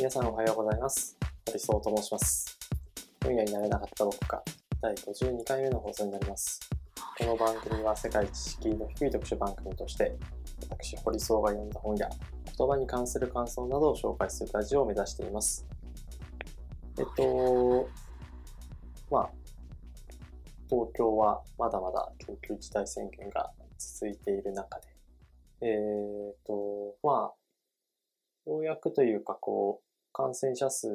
皆さんおはようございます。ハリソーと申します。今夜になれなかった僕が第52回目の放送になります。この番組は世界知識の低い特殊番組として、私、堀荘が読んだ本や言葉に関する感想などを紹介するラジオを目指しています。えっと、まあ、東京はまだまだ緊急事態宣言が続いている中で、えーっと、まあ、ようやくというか、こう、感染者数、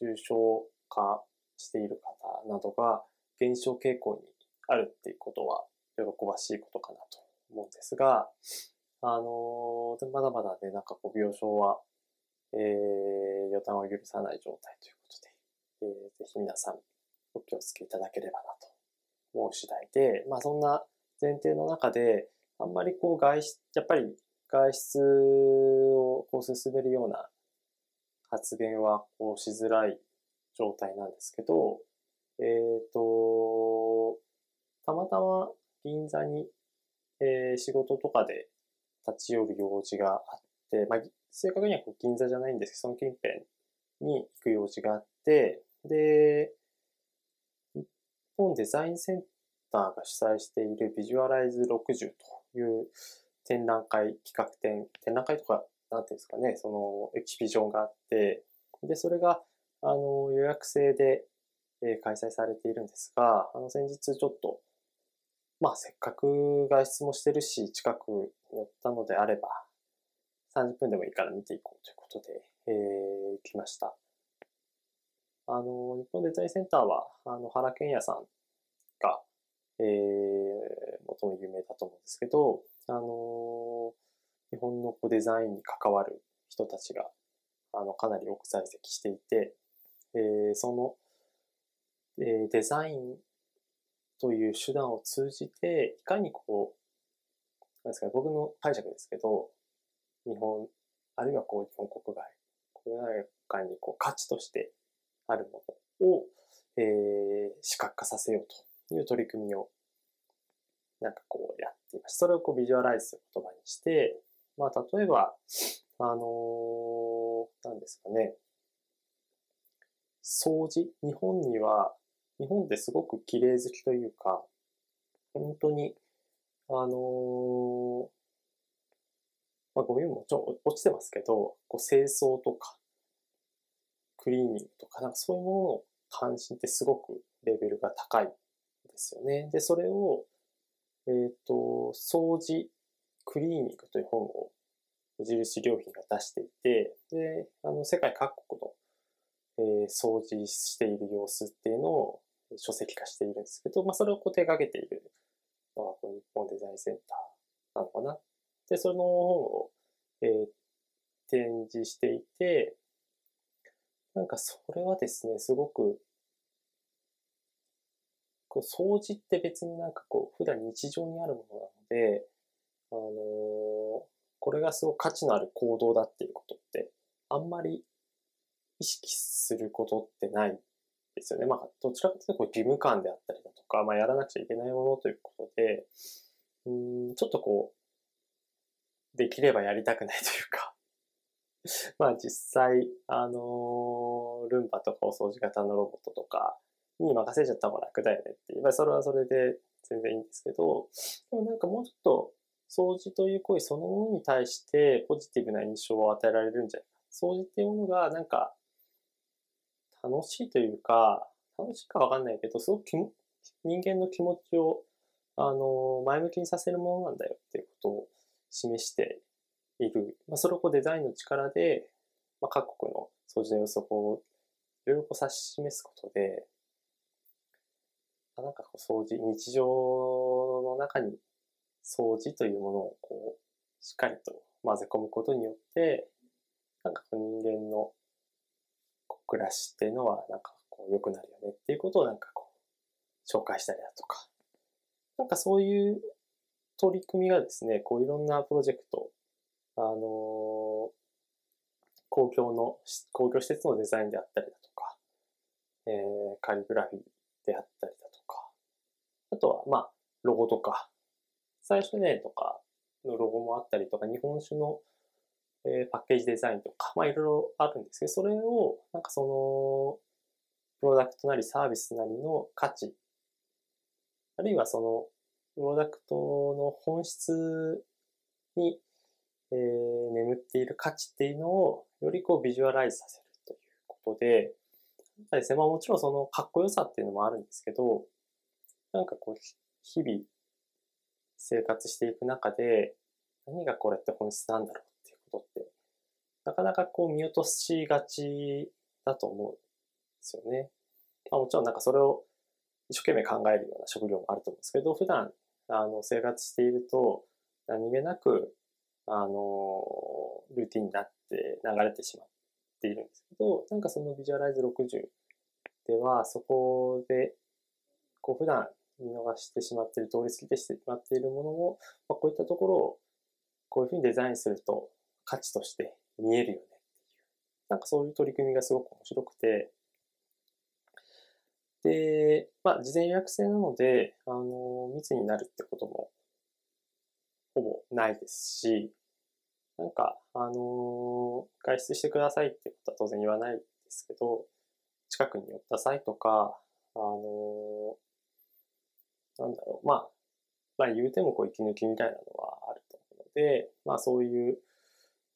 重症化している方などが減少傾向にあるっていうことは、喜ばしいことかなと思うんですが、あのまだまだね、なんかこう、病床は、えー、予断を許さない状態ということで、えー、ぜひ皆さん、お気をつけいただければなと思う次第で、まあそんな前提の中で、あんまりこう外出、やっぱり外出をこう進めるような発言はこうしづらい状態なんですけど、えっ、と、たまたま銀座に、えー仕事とかで立ち寄る用事があって、まあ、正確にはこう銀座じゃないんですけど、その近辺に行く用事があって、で、日本デザインセンターが主催しているビジュアライズ60という展覧会、企画展、展覧会とか、なんていうんですかね、そのエキシビジョンがあって、で、それが、あの、予約制で、えー開催されているんですが、あの、先日ちょっと、まあ、せっかく外出もしてるし、近くに寄ったのであれば、30分でもいいから見ていこうということで、えー行きました。あの、日本デザインセンターは、あの、原健也さんが、えー、最も有名だと思うんですけど、あの、日本のこうデザインに関わる人たちが、あの、かなり多く在籍していて、えーその、えーデザインという手段を通じて、いかにこう、なんですか、僕の解釈ですけど、日本、あるいはこう日本国外、これらかにこう価値としてあるものを、えー視覚化させようという取り組みを、なんかこうやっていました。それをこうビジュアライズする言葉にして、まあ例えば、あのーなんですかね、掃除。日本には、日本ってすごく綺麗好きというか、本当に、あのまあ、ゴミもちろん落ちてますけど、こう清掃とか、クリーニングとか、なんかそういうものの関心ってすごくレベルが高いですよね。で、それを、えっ、と、掃除、クリーニングという本を無印良品が出していて、で、あの、世界各国の、えー掃除している様子っていうのを書籍化しているんですけど、まあ、それをこう手掛けているのが、こう日本デザインセンターなのかな。で、その本を、えー展示していて、なんかそれはですね、すごく、こう掃除って別になんかこう、普段日常にあるものなので、あのーこれがすごく価値のある行動だっていうことって、あんまり意識することってないですよね。まあ、どちらかというとこう義務感であったりだとか、まあ、やらなくちゃいけないものということで、うん、ちょっとこう、できればやりたくないというか、まあ実際、あのールンバとかお掃除型のロボットとかに任せちゃった方が楽だよねって、まあそれはそれで全然いいんですけど、でもなんかもうちょっと掃除という行為そのものに対してポジティブな印象を与えられるんじゃないか。掃除っていうものがなんか楽しいというか、楽しいかわかんないけど、すごく人間の気持ちを、あの、前向きにさせるものなんだよっていうことを示している。まあ、それをこうデザインの力で、まあ、各国の掃除の様子を、いろいろ指し示すことで、なんかこう掃除、日常の中に掃除というものをこう、しっかりと混ぜ込むことによって、なんか人間の暮らしっていうのはなんかこう良くなるよねっていうことをなんかこう紹介したりだとか、なんかそういう取り組みがですね、こういろんなプロジェクト、あのー公共の、公共施設のデザインであったりだとか、えーカリグラフィーであったりだとか、あとは、まあ、ロゴとか、最初ねとかのロゴもあったりとか、日本酒のえ、パッケージデザインとか、まあいろいろあるんですけど、それを、なんかその、プロダクトなりサービスなりの価値、あるいはその、プロダクトの本質に、えー、眠っている価値っていうのを、よりこうビジュアライズさせるということで、ですね、まあもちろんそのかっこよさっていうのもあるんですけど、なんかこう、日々生活していく中で、何がこれって本質なんだろうっていうことって、なかなかこう見落としがちだと思うんですよね。まあ、もちろんなんかそれを一生懸命考えるような職業もあると思うんですけど、普段あの生活していると何気なくあのルーティンになって流れてしまっているんですけど、なんかそのビジュアライズ60ではそこでこう普段見逃してしまっている、通り過ぎてしまっているものも、まあ、こういったところをこういうふうにデザインすると価値として見えるよねっていう。なんかそういう取り組みがすごく面白くて、で、まあ、事前予約制なので、あの、密になるってことも、ほぼないですし、なんか、あの、外出してくださいってことは当然言わないですけど、近くに寄った際とか、あの、なんだろう、まあ、まあ言うてもこう息抜きみたいなのはあると思うので、まあそういう、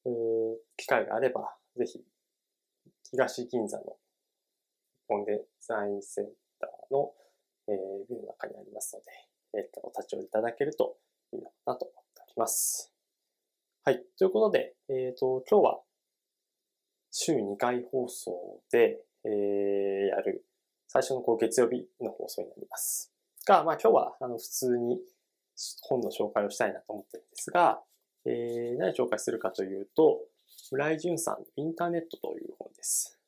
う機会があれば、ぜひ、東銀座の本デザインセンターの、えー、ビルの中にありますので、えー、お立ち寄りいただけるといいのかなと思っております。はい。ということで、えっ、ー、と、今日は週2回放送で、えー、やる最初のこう月曜日の放送になります。が、まあ今日はあの普通に本の紹介をしたいなと思ってるんですが、えー、何を紹介するかというと、村井淳さんのインターネットという本です。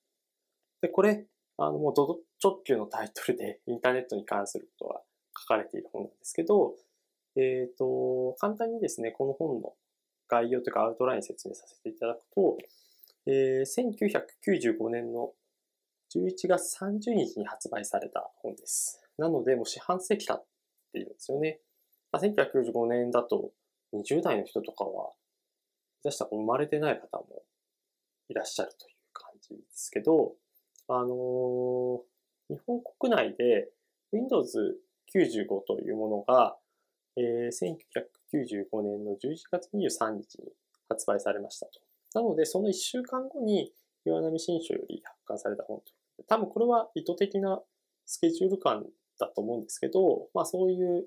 で、これ、あの、もうド直球のタイトルでインターネットに関することが書かれている本なんですけど、えっ、ー、と、簡単にですね、この本の概要というかアウトライン説明させていただくと、えー、1995年の11月30日に発売された本です。なので、もう四半世紀経っているんですよね。まあ、1995年だと20代の人とかは、出した生まれてない方もいらっしゃるという感じですけど、あのー、日本国内で Windows 95というものが、えー、1995年の11月23日に発売されましたと。なので、その1週間後に岩波新書より発刊された本と。多分これは意図的なスケジュール感だと思うんですけど、まあそういう、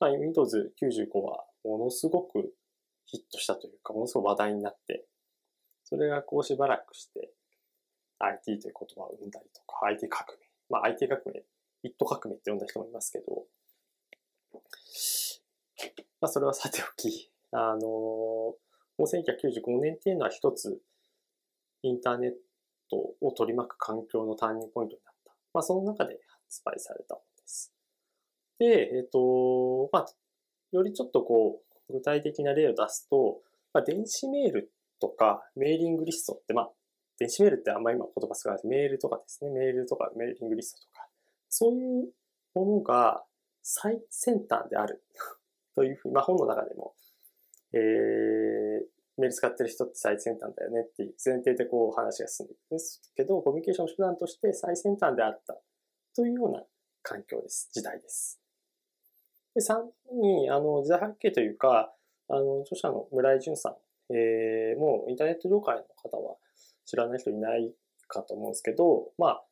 まあ、Windows 95はものすごくヒットしたというか、ものすごく話題になって、それがこうしばらくして IT という言葉を生んだりとか、IT 革命。まあ IT 革命、ヒット革命って呼んだ人もいますけど、まあそれはさておき、あのもう1995年っていうのは一つインターネットを取り巻く環境のターニングポイントになった。まあその中で発売されたで、えっ、と、まあ、よりちょっとこう、具体的な例を出すと、まあ、電子メールとかメーリングリストって、まあ、電子メールってあんまり今言葉少ないです。メールとかですね。メールとかメーリングリストとか。そういうものが最先端である というふうに、まあ本の中でも、えー、メール使ってる人って最先端だよねっていう前提でこう話が進んでいくんですけど、コミュニケーション手段として最先端であったというような環境です。時代です。で、3に、あの、時代背景というか、あの、著者の村井淳さん、えー、もうインターネット業界の方は知らない人いないかと思うんですけど、まあ、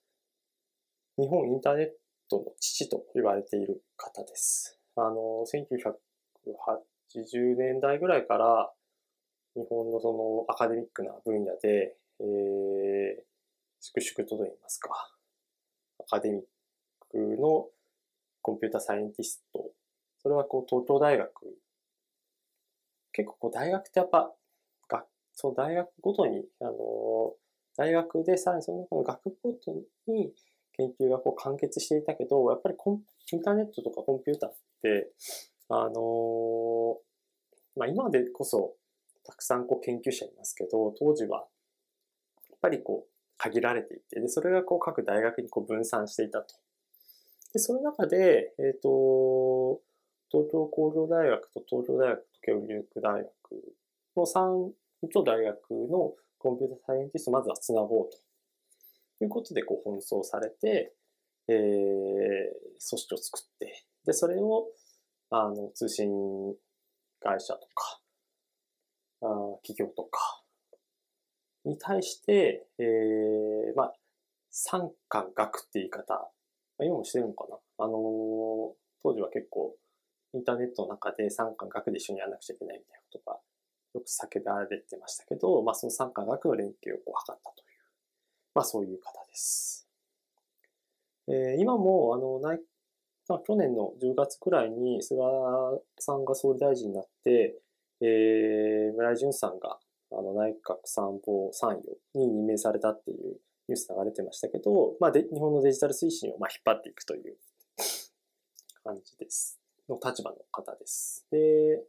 日本インターネットの父と言われている方です。あの、1980年代ぐらいから日本のそのアカデミックな分野で、えー、粛々とと言いますか、アカデミックのコンピュータサイエンティストそれはこう東京大学、結構こう大学ってやっぱ、がその大学ごとに、あの、大学でさらにその中の学部ごとに研究がこう完結していたけど、やっぱりコンインターネットとかコンピューターって、あのまあ今でこそたくさんこう研究者いますけど、当時はやっぱりこう限られていて、で、それがこう各大学にこう分散していたと。で、その中で、えっ、ー、と、東京工業大学と東京大学と慶應義塾大学の3と大学のコンピュータサイエンティストまずはつなごうということでこう奔走されて、えー、組織を作って、で、それをあの通信会社とか、あ企業とかに対して、えー、まあ、参加学って言い方、今もしてるのかなあのー、当時は結構インターネットの中で参加学で一緒にやらなくちゃいけないみたいなことがよく叫ばれてましたけど、まあ、その参加学の連携をこう図ったという、まあ、そういう方です。えー、今も、あの、内まあ、去年の10月くらいに菅さんが総理大臣になって、えー、村井淳さんがあの内閣参謀参与に任命されたっていうニュース流れてましたけど、まあ、で日本のデジタル推進をまあ引っ張っていくという 感じです。の立場の方です。で、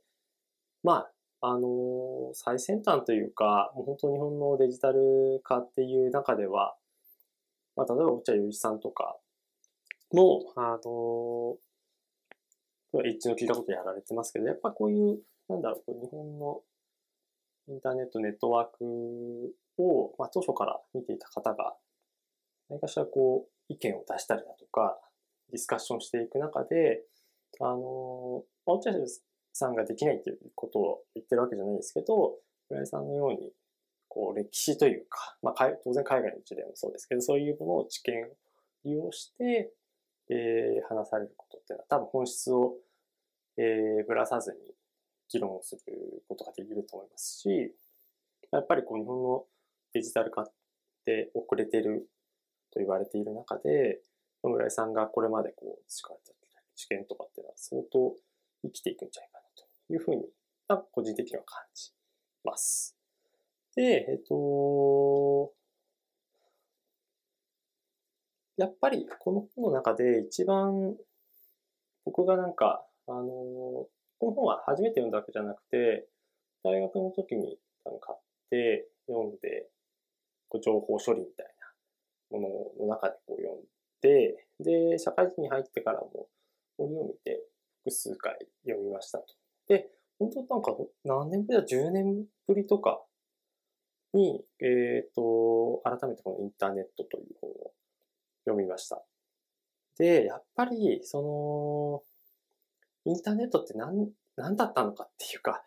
まあ、あの、最先端というか、もう本当日本のデジタル化っていう中では、まあ、例えば落合陽一さんとかも、あの、一致の聞いたことやられてますけど、やっぱこういう、なんだろう、日本のインターネットネットワークを、まあ、当初から見ていた方が、何かしらこう、意見を出したりだとか、ディスカッションしていく中で、あの、ま落合さんができないっていうことを言ってるわけじゃないですけど、村井さんのように、こう、歴史というか、まあ、当然海外の地でもそうですけど、そういうものを知見を利用して、えー、話されることっていうのは多分本質を、えー、ぶらさずに議論をすることができると思いますし、やっぱりこう日本のデジタル化って遅れてると言われている中で、村井さんがこれまでこう培われた知見とかっていうのは相当生きていくんじゃないかなというふうに、個人的には感じます。で、えっと、やっぱりこの本の中で一番僕がなんか、あの、この本は初めて読んだわけじゃなくて、大学の時に買って読んで、情報処理みたいなものの中でこう読んで、で、社会人に入ってからも折を見て複数回読みましたと。で、本当なんか何年ぶりだ ?10 年ぶりとかに、えっ、ー、と、改めてこのインターネットという本を読みました。で、やっぱり、その、インターネットって何、何だったのかっていうか、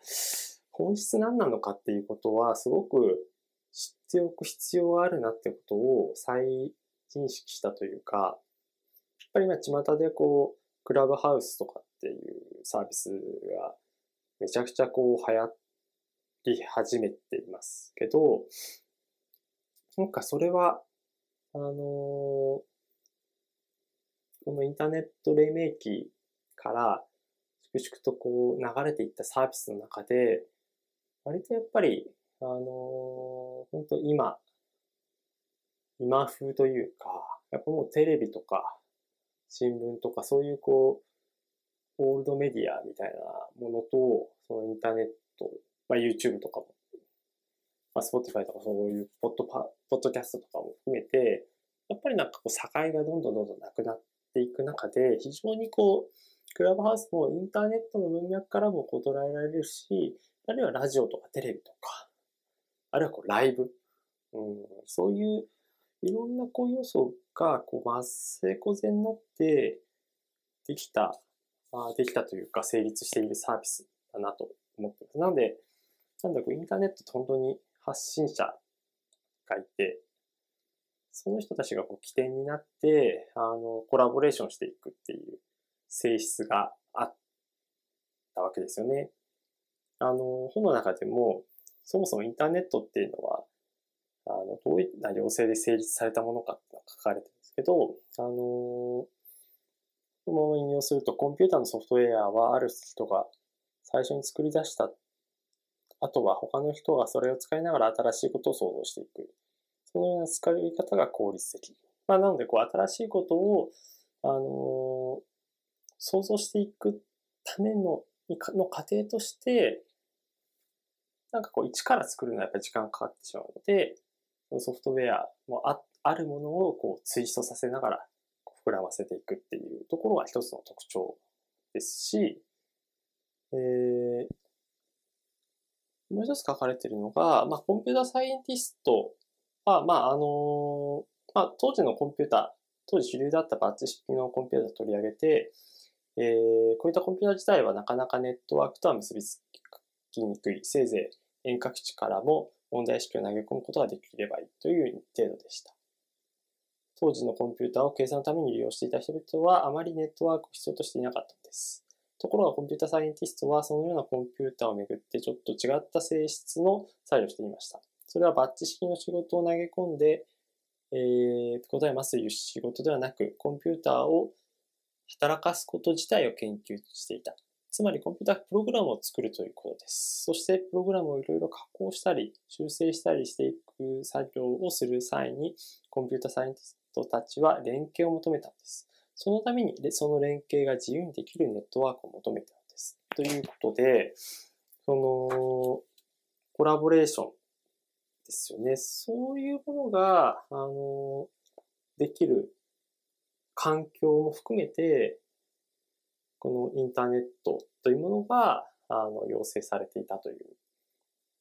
本質何なのかっていうことは、すごく知っておく必要があるなってことを再認識したというか、やっぱり今、巷でこう、クラブハウスとかっていうサービスがめちゃくちゃこう流行り始めていますけど、なんかそれは、あのー、このインターネット黎明期から粛々とこう流れていったサービスの中で、割とやっぱり、あのー、本当今、今風というか、やっぱもうテレビとか新聞とかそういうこう、オールドメディアみたいなものと、そのインターネット、まあ YouTube とかも、まあ Spotify とかそういうポッドパ、ポッドキャストとかも含めて、やっぱりなんかこう境がどんどんどんどんなくなっていく中で、非常にこう、クラブハウスもインターネットの文脈からもこう捉えられるし、あるいはラジオとかテレビとか、あるいはこうライブ、うん、そういういろんなこう要素がこう末小然になってできた、あできたというか成立しているサービスだなと思ってます。なので、なんだこうインターネットって本当に発信者がいて、その人たちがこう起点になって、あの、コラボレーションしていくっていう性質があったわけですよね。あの、本の中でも、そもそもインターネットっていうのは、あの、どういった要請で成立されたものかっていうのが書かれてるんですけど、あの、このまま引用すると、コンピューターのソフトウェアはある人が最初に作り出した。あとは他の人がそれを使いながら新しいことを想像していく。そのような使い方が効率的。まあ、なので、こう、新しいことを、あの想像していくための、の過程として、なんかこう、一から作るのはやっぱり時間かかってしまうので、ソフトウェアもああるものをこうツイストさせながら膨らませていくっていうところが一つの特徴ですし、えー、もう一つ書かれているのが、まあ、コンピューターサイエンティストは、まあ、あの、まあ、当時のコンピューター、当時主流だったバッチ式のコンピューターを取り上げて、えー、こういったコンピューター自体はなかなかネットワークとは結びつきにくい、せいぜい遠隔地からも問題意識を投げ込むことができればいいという程度でした。当時のコンピューターを計算のために利用していた人々はあまりネットワークを必要としていなかったのです。ところがコンピュータサイエンティストはそのようなコンピューターをめぐってちょっと違った性質の作業をしていました。それはバッチ式の仕事を投げ込んで、えー、答えますという仕事ではなく、コンピューターを働かすこと自体を研究していた。つまりコンピュータープログラムを作るということです。そしてプログラムをいろいろ加工したり、修正したりしていく作業をする際に、コンピュータサイエンティストたちは連携を求めたんです。そのために、その連携が自由にできるネットワークを求めたんです。ということで、その、コラボレーションですよね。そういうものが、あの、できる環境も含めて、このインターネットというものが、あの、要請されていたという。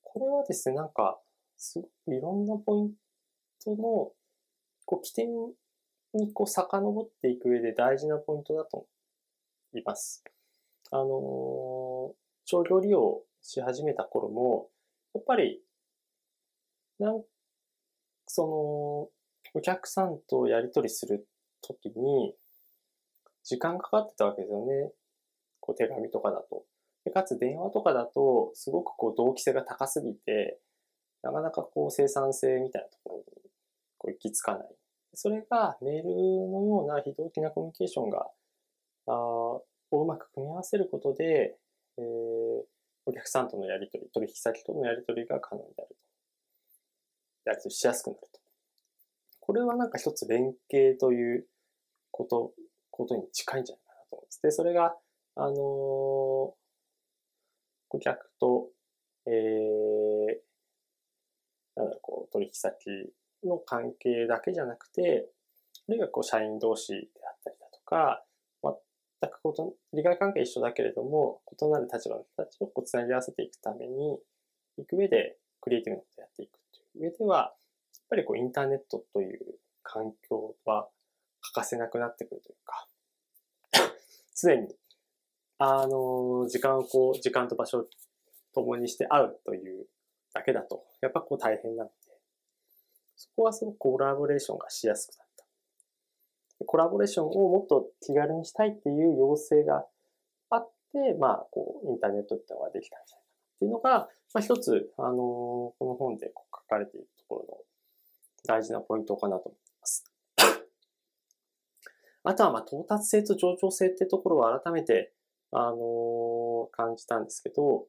これはですね、なんか、すごくいろんなポイントの、こう、起点にこう遡っていく上で大事なポイントだと思います。あのー、商業利用し始めた頃も、やっぱり、なん、その、お客さんとやり取りするときに、時間かかってたわけですよね。こう手紙とかだと。でかつ電話とかだと、すごくこう同期性が高すぎて、なかなかこう生産性みたいなところにこう行き着かない。それがメールのような非同期なコミュニケーションが、あをうまく組み合わせることで、えー、お客さんとのやり取り、取引先とのやり取りが可能になると。やり取りしやすくなると。これはなんか一つ連携ということ、ことに近いんじゃないかなと思います。で、それが、あのー、顧客と、えー、なんだ、こう、取引先の関係だけじゃなくて、あるいはこう社員同士であったりだとか、全くこと、利害関係一緒だけれども、異なる立場の人たちをこうつなぎ合わせていくために、行く上でクリエイティブなことをやっていくという上では、やっぱりこうインターネットという環境は欠かせなくなってくるというか、常に、あの、時間をこう、時間と場所を共にして会うというだけだと、やっぱこう大変なので、そこはすごくコラボレーションがしやすくなった。コラボレーションをもっと気軽にしたいっていう要請があって、まあ、こう、インターネットってのができたんじゃないかなっていうのが、まあ、一つ、あの、この本でこう書かれているところの大事なポイントかなと思います。あとは、ま、到達性と上場性ってところを改めて、あの、感じたんですけど、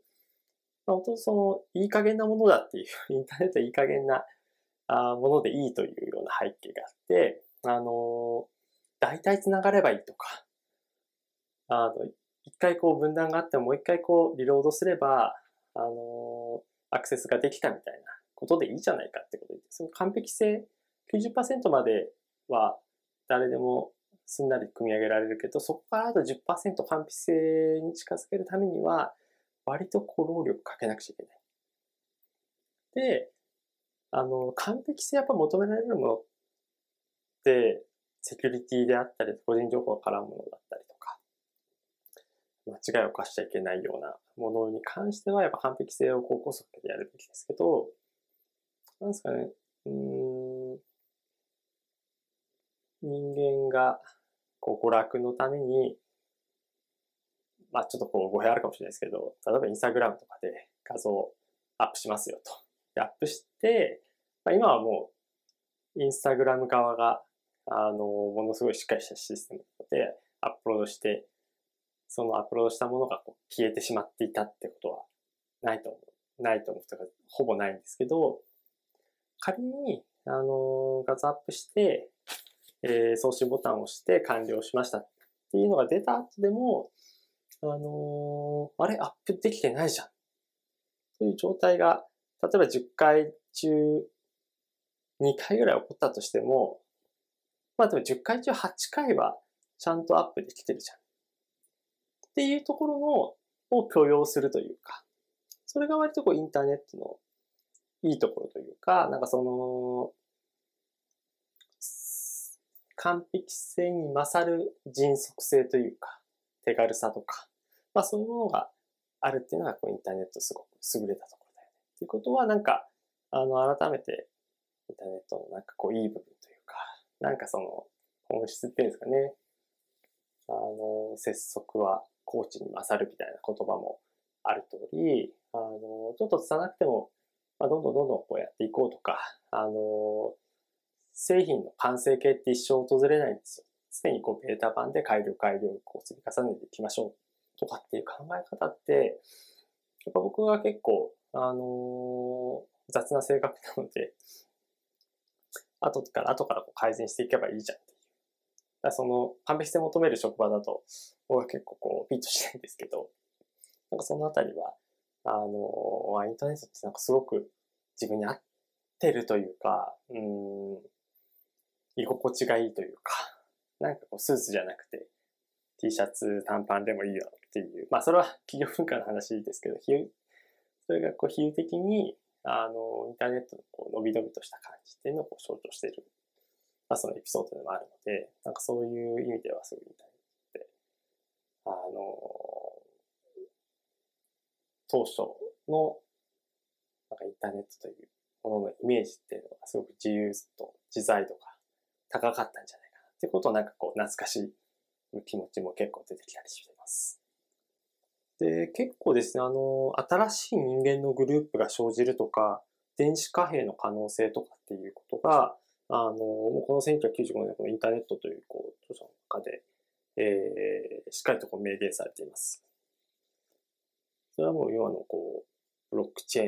まあ、本当その、いい加減なものだっていう、インターネットいい加減なあものでいいというような背景があって、あの、大体繋がればいいとか、あの、一回こう分断があってももう一回こうリロードすれば、あの、アクセスができたみたいなことでいいじゃないかってことで、その完璧性90%までは誰でもすんなり組み上げられるけど、そこからあと10%完璧性に近づけるためには、割とこう労力かけなくちゃいけない。で、あの、完璧性やっぱ求められるものって、セキュリティであったり、個人情報が絡むものだったりとか、間違いを犯しちゃいけないようなものに関しては、やっぱ完璧性を高校速でやるべきですけど、なんですかね、うん、人間が、こう、娯楽のために、まあちょっとこう語弊あるかもしれないですけど、例えばインスタグラムとかで画像をアップしますよと。アップして、まあ、今はもう、インスタグラム側が、あの、ものすごいしっかりしたシステムでアップロードして、そのアップロードしたものがこう消えてしまっていたってことはないと思う。ないと思うとか、ほぼないんですけど、仮に、あの、画像アップして、えー、送信ボタンを押して完了しましたっていうのが出た後でも、あのー、あれ？アップできてないじゃん。という状態が例えば10回中2回ぐらい起こったとしても、まあでも10回中8回はちゃんとアップできてるじゃん。っていうところのを許容するというか、それが割とこうインターネットのいいところというか、なんかその、完璧性に勝る迅速性というか、手軽さとか、まあそういうものがあるっていうのはこうインターネットすごく優れたところだよね。ということはなんか、あの、改めてインターネットのなんかこういい部分というか、なんかその本質っていうんですかね。あの、拙速はコーチに勝るみたいな言葉もある通り、あの、ちょっと拙なくても、まあ、どんどんどんどんこうやっていこうとか、あの、製品の完成形って一生訪れないんですよ。常にこうベータ版で改良改良をこう積み重ねていきましょうとかっていう考え方って、やっぱ僕は結構、あの雑な性格なので、後から後からこう改善していけばいいじゃんっていう。だその完璧性求める職場だと、僕は結構こうフィットしないんですけど、なんかそのあたりは、あの、インターネットってなんかすごく自分に合ってるというか、うん、居心地がいいというか、なんかこうスーツじゃなくて T シャツ短パンでもいいよっていう、まあそれは企業文化の話ですけど、それがこう比喩的に、あの、インターネットのこう伸び伸びとした感じっていうのをこう象徴している、まあそのエピソードでもあるので、なんかそういう意味ではすごいインターネットって、あの、当初のなんかインターネットというもののイメージっていうのがすごく自由と自在度が高かったんじゃないかなってことをなんかこう懐かしい気持ちも結構出てきたりしてます。で、結構ですね、あの、新しい人間のグループが生じるとか、電子貨幣の可能性とかっていうことが、あの、もうこの1995年のインターネットという、こう、著書の中で、えー、しっかりとこう明言されています。それはもう、要はの、こう、ブロックチェー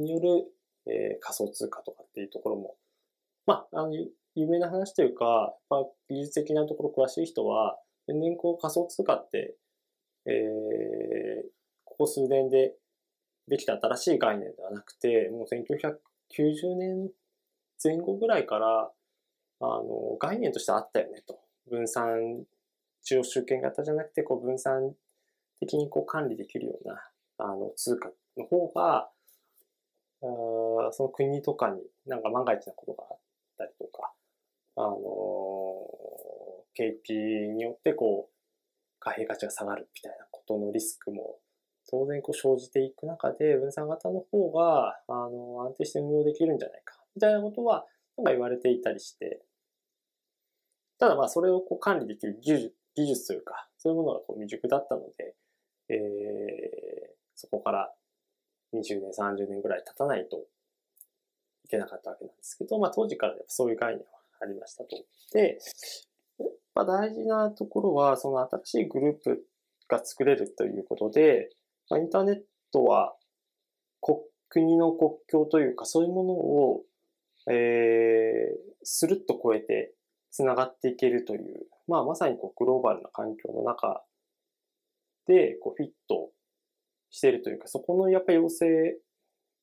ンによる、えー、仮想通貨とかっていうところも、まあ、あの、有名な話というか、やっぱ技術的なところ詳しい人は、全然こう仮想通貨って、えー、ここ数年でできた新しい概念ではなくて、もう1990年前後ぐらいから、あの、概念としてあったよねと。分散、中央集権型じゃなくて、こう分散的にこう管理できるような、あの、通貨の方が、あその国とかになんか万が一なことがあったりとか、あの、KP によってこう、貨幣価値が下がるみたいなことのリスクも当然こう生じていく中で分散型の方が、あの、安定して運用できるんじゃないか、みたいなことは、なんか言われていたりして、ただまあそれをこう管理できる技術技術というか、そういうものがこう未熟だったので、えー、そこから20年、30年ぐらい経たないといけなかったわけなんですけど、まあ当時からそういう概念はありましたと。で、まあ、大事なところは、その新しいグループが作れるということで、まあ、インターネットは国の国境というかそういうものを、えー、スルッと超えて繋がっていけるという、まあまさにこうグローバルな環境の中でこうフィットしているというか、そこのやっぱり要請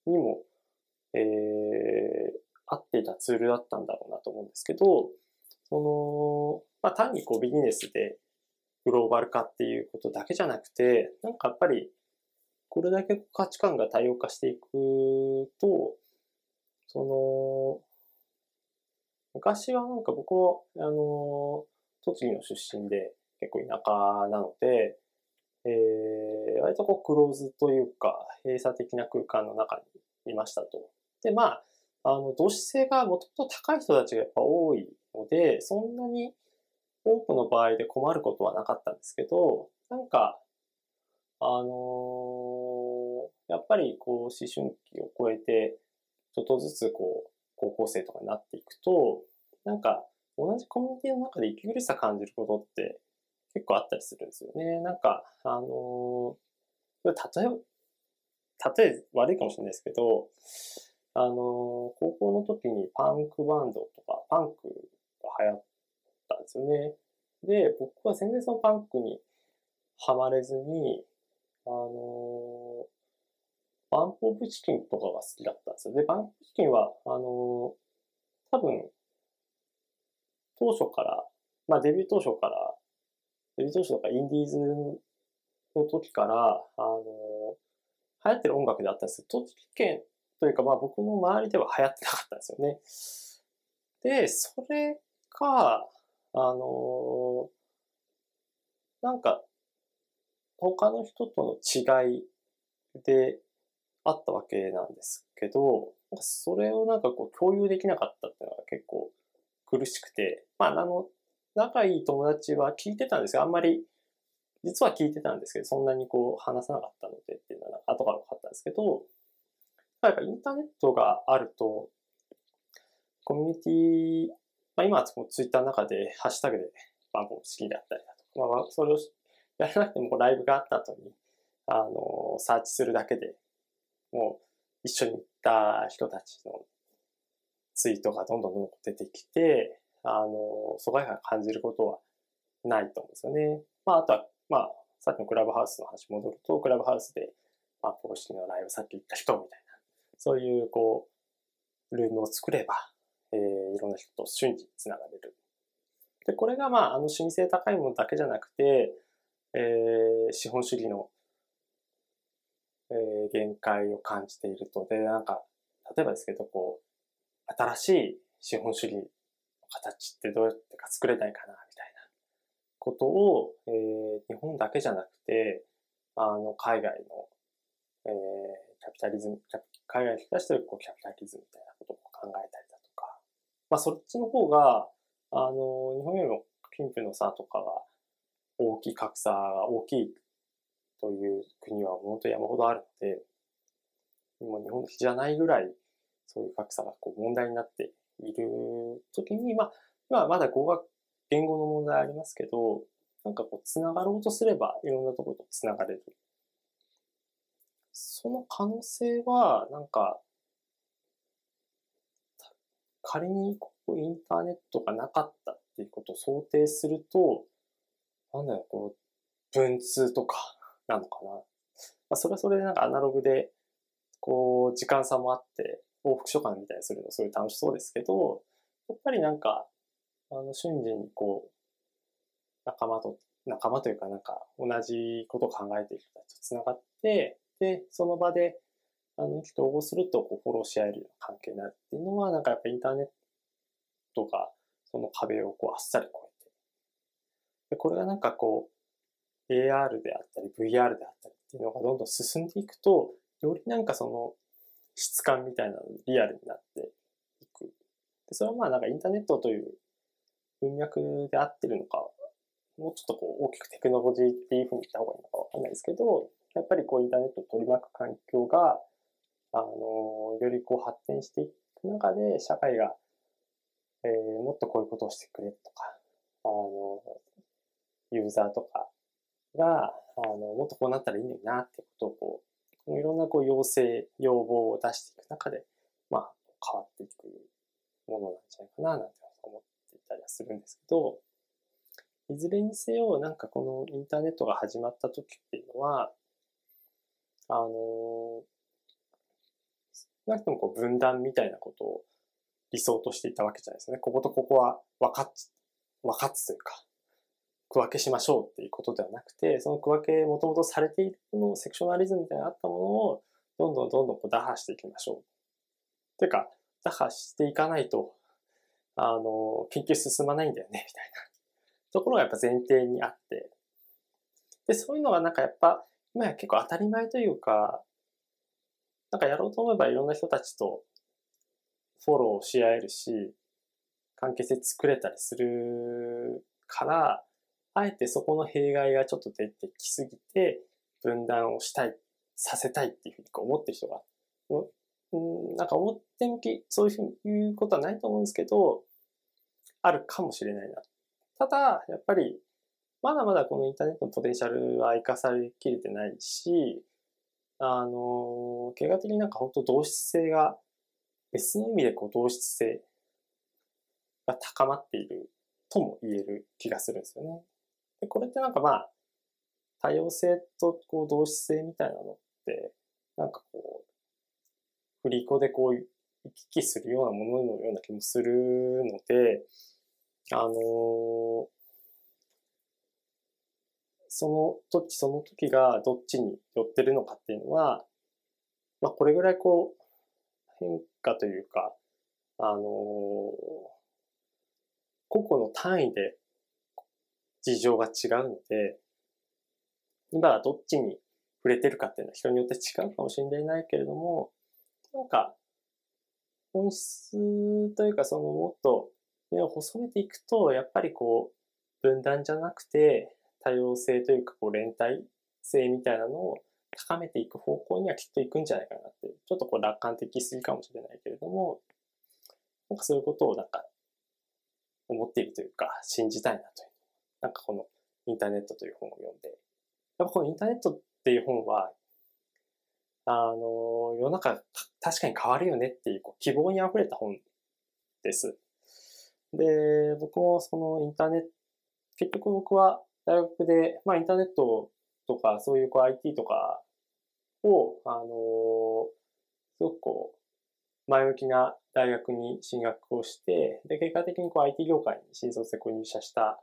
にも、えー、合っていたツールだったんだろうなと思うんですけど、その、まあ単にこうビジネスでグローバル化っていうことだけじゃなくて、なんかやっぱりこれだけ価値観が多様化していくと、その、昔はなんか僕も、あの、栃木の出身で結構田舎なので、えー、割とこうクローズというか閉鎖的な空間の中にいましたと。で、まあ、あの、同質性がもともと高い人たちがやっぱ多いので、そんなに多くの場合で困ることはなかったんですけど、なんか、あのー、やっぱりこう思春期を超えて、ちょっとずつこう、高校生とかになっていくと、なんか同じコミュニティの中で息苦しさ感じることって結構あったりするんですよね。なんか、あのー、例え、例え悪いかもしれないですけど、あの、高校の時にパンクバンドとか、パンクが流行ったんですよね。で、僕は全然そのパンクにはまれずに、あのバンプオブチキンとかが好きだったんですよ。で、バンプオブチキンは、あの多分、当初から、まあデビュー当初から、デビュー当初とかインディーズの時から、あの流行ってる音楽であったんですけど、栃木県というかまあ僕の周りでは流行ってなかったんですよね。で、それか、あのなんか、他の人との違いであったわけなんですけど、それをなんかこう共有できなかったっていうのが結構苦しくて、まああの、仲いい友達は聞いてたんですよ。あんまり、実は聞いてたんですけど、そんなにこう話さなかったのでっていうのは後から分かったんですけど、やっぱインターネットがあると、コミュニティ、まあ、今はツイッターの中でハッシュタグで番号好きだったりだとか、まあ、それをやらなくてもライブがあった後に、あの、サーチするだけでもう一緒に行った人たちのツイートがどんどんどんどん出てきて、あの、疎外感感じることはないと思うんですよね。まあ、あとは、まあ、さっきのクラブハウスの話戻ると、クラブハウスで、まあ、公式のライブさっき言った人みたいな、そういう、こう、ルームを作れば、えー、いろんな人と瞬時につながれる。で、これが、まあ、あの、趣味性高いものだけじゃなくて、えー、資本主義のえー、限界を感じていると。で、なんか、例えばですけど、こう、新しい資本主義の形ってどうやってか作れないかな、みたいなことを、えー、日本だけじゃなくて、あの、海外の、えー、キャピタリズム、海外に出してるこうキャピタリズムみたいなことを考えたりだとか、まあ、そっちの方が、あの、日本よりも貧富の差とかが大きい格差が大きいという国は本当に山ほどあるので、今日本じゃないぐらい、そういう格差がこう問題になっている時に、まあ、今まだ語学、言語の問題ありますけど、なんかこう、つながろうとすれば、いろんなところとつながれる。その可能性は、なんか、仮にここインターネットがなかったっていうことを想定すると、なんだろう、こう、文通とか、なのかな。まあ、それはそれでなんかアナログで、こう、時間差もあって、往復書簡みたいにするのすごい楽しそうですけど、やっぱりなんか、あの、瞬時にこう、仲間と、仲間というかなんか、同じことを考えている人たちと繋がって、で、その場で、あの、意気投合すると、こう、フォローし合えるような関係になるっていうのは、なんかやっぱインターネットが、その壁をこう、あっさり越えて。で、これがなんかこう、AR であったり VR であったりっていうのがどんどん進んでいくと、よりなんかその質感みたいなのリアルになっていく。でそれはまあなんかインターネットという文脈で合ってるのか、もうちょっとこう大きくテクノロジーっていうふうに言った方がいいのかわかんないですけど、やっぱりこうインターネットを取り巻く環境が、あの、よりこう発展していく中で社会が、えー、もっとこういうことをしてくれとか、あの、ユーザーとかが、あの、もっとこうなったらいいのになってことをこう、いろんなこう要請、要望を出していく中で、まあ、変わっていくものなんじゃないかな、なんて思っていたりはするんですけど、いずれにせよ、なんかこのインターネットが始まった時っていうのは、あの、少なくともこう分断みたいなことを理想としていたわけじゃないですね。こことここは分かっ、分かつというか、区分けしましょうっていうことではなくて、その区分けもともとされているのセクショナリズムみたいなあったものを、どんどんどんどんこう打破していきましょう。ていうか、打破していかないと、あの、研究進まないんだよね、みたいなところがやっぱ前提にあって。で、そういうのはなんかやっぱ、今や結構当たり前というか、なんかやろうと思えばいろんな人たちとフォローし合えるし、関係性作れたりするから、あえてそこの弊害がちょっと出てきすぎて、分断をしたい、させたいっていうふうに思ってる人が、うん、なんか表向きそういうふうに言うことはないと思うんですけど、あるかもしれないな。ただ、やっぱり、まだまだこのインターネットのポテンシャルは生かされきれてないし、あの、怪我的になんか本当同質性が、別の意味でこう同質性が高まっているとも言える気がするんですよね。で、これってなんかまあ、多様性とこう同質性みたいなのって、なんかこう、振り子でこう行き来するようなもののような気もするので、あのー、その時その時がどっちに寄ってるのかっていうのは、まあこれぐらいこう、変化というか、あのー、個々の単位で事情が違うので、今はどっちに触れてるかっていうのは人によって違うかもしれないけれども、なんか、本質というかそのもっと目を細めていくと、やっぱりこう、分断じゃなくて、多様性というかこう連帯性みたいなのを高めていく方向にはきっと行くんじゃないかなって、ちょっとこう楽観的すぎかもしれないけれども、なんかそういうことをなんか思っているというか、信じたいなという。なんかこのインターネットという本を読んで。やっぱこのインターネットっていう本は、あの、世の中確かに変わるよねっていうこう希望に溢れた本です。で、僕もそのインターネット、結局僕は大学で、まあインターネットとかそういうこう IT とかを、あの、すごくこう、前向きな大学に進学をして、で、結果的にこう IT 業界に新卒でこう入社したんで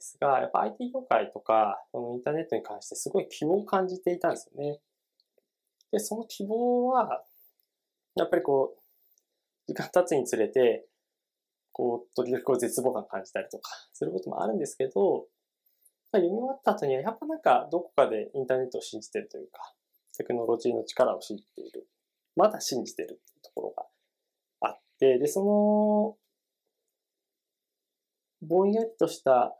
すが、やっぱ IT 業界とか、そのインターネットに関してすごい希望を感じていたんですよね。で、その希望は、やっぱりこう、時間経つにつれて、こう、時々こう絶望感感じたりとかすることもあるんですけど、読み終わった後には、やっぱなんかどこかでインターネットを信じてるというか、テクノロジーの力を信じている。まだ信じてるっていうところがあって、で、その、ぼんやりとした、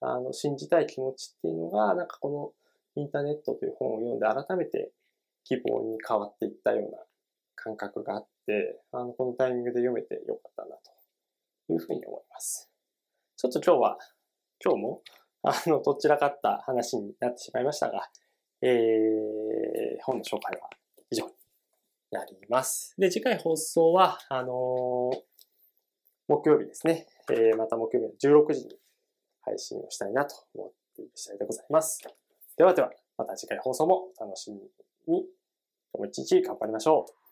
あの、信じたい気持ちっていうのが、なんかこのインターネットという本を読んで改めて希望に変わっていったような感覚があって、あの、このタイミングで読めてよかったなというふうに思います。ちょっと今日は、今日もあの、どちらかった話になってしまいましたが、えー、本の紹介は以上になります。で、次回放送は、あのー、木曜日ですね。えー、また木曜日の16時に配信をしたいなと思っている次第でございます。ではでは、また次回放送もお楽しみに、今日も一日頑張りましょう。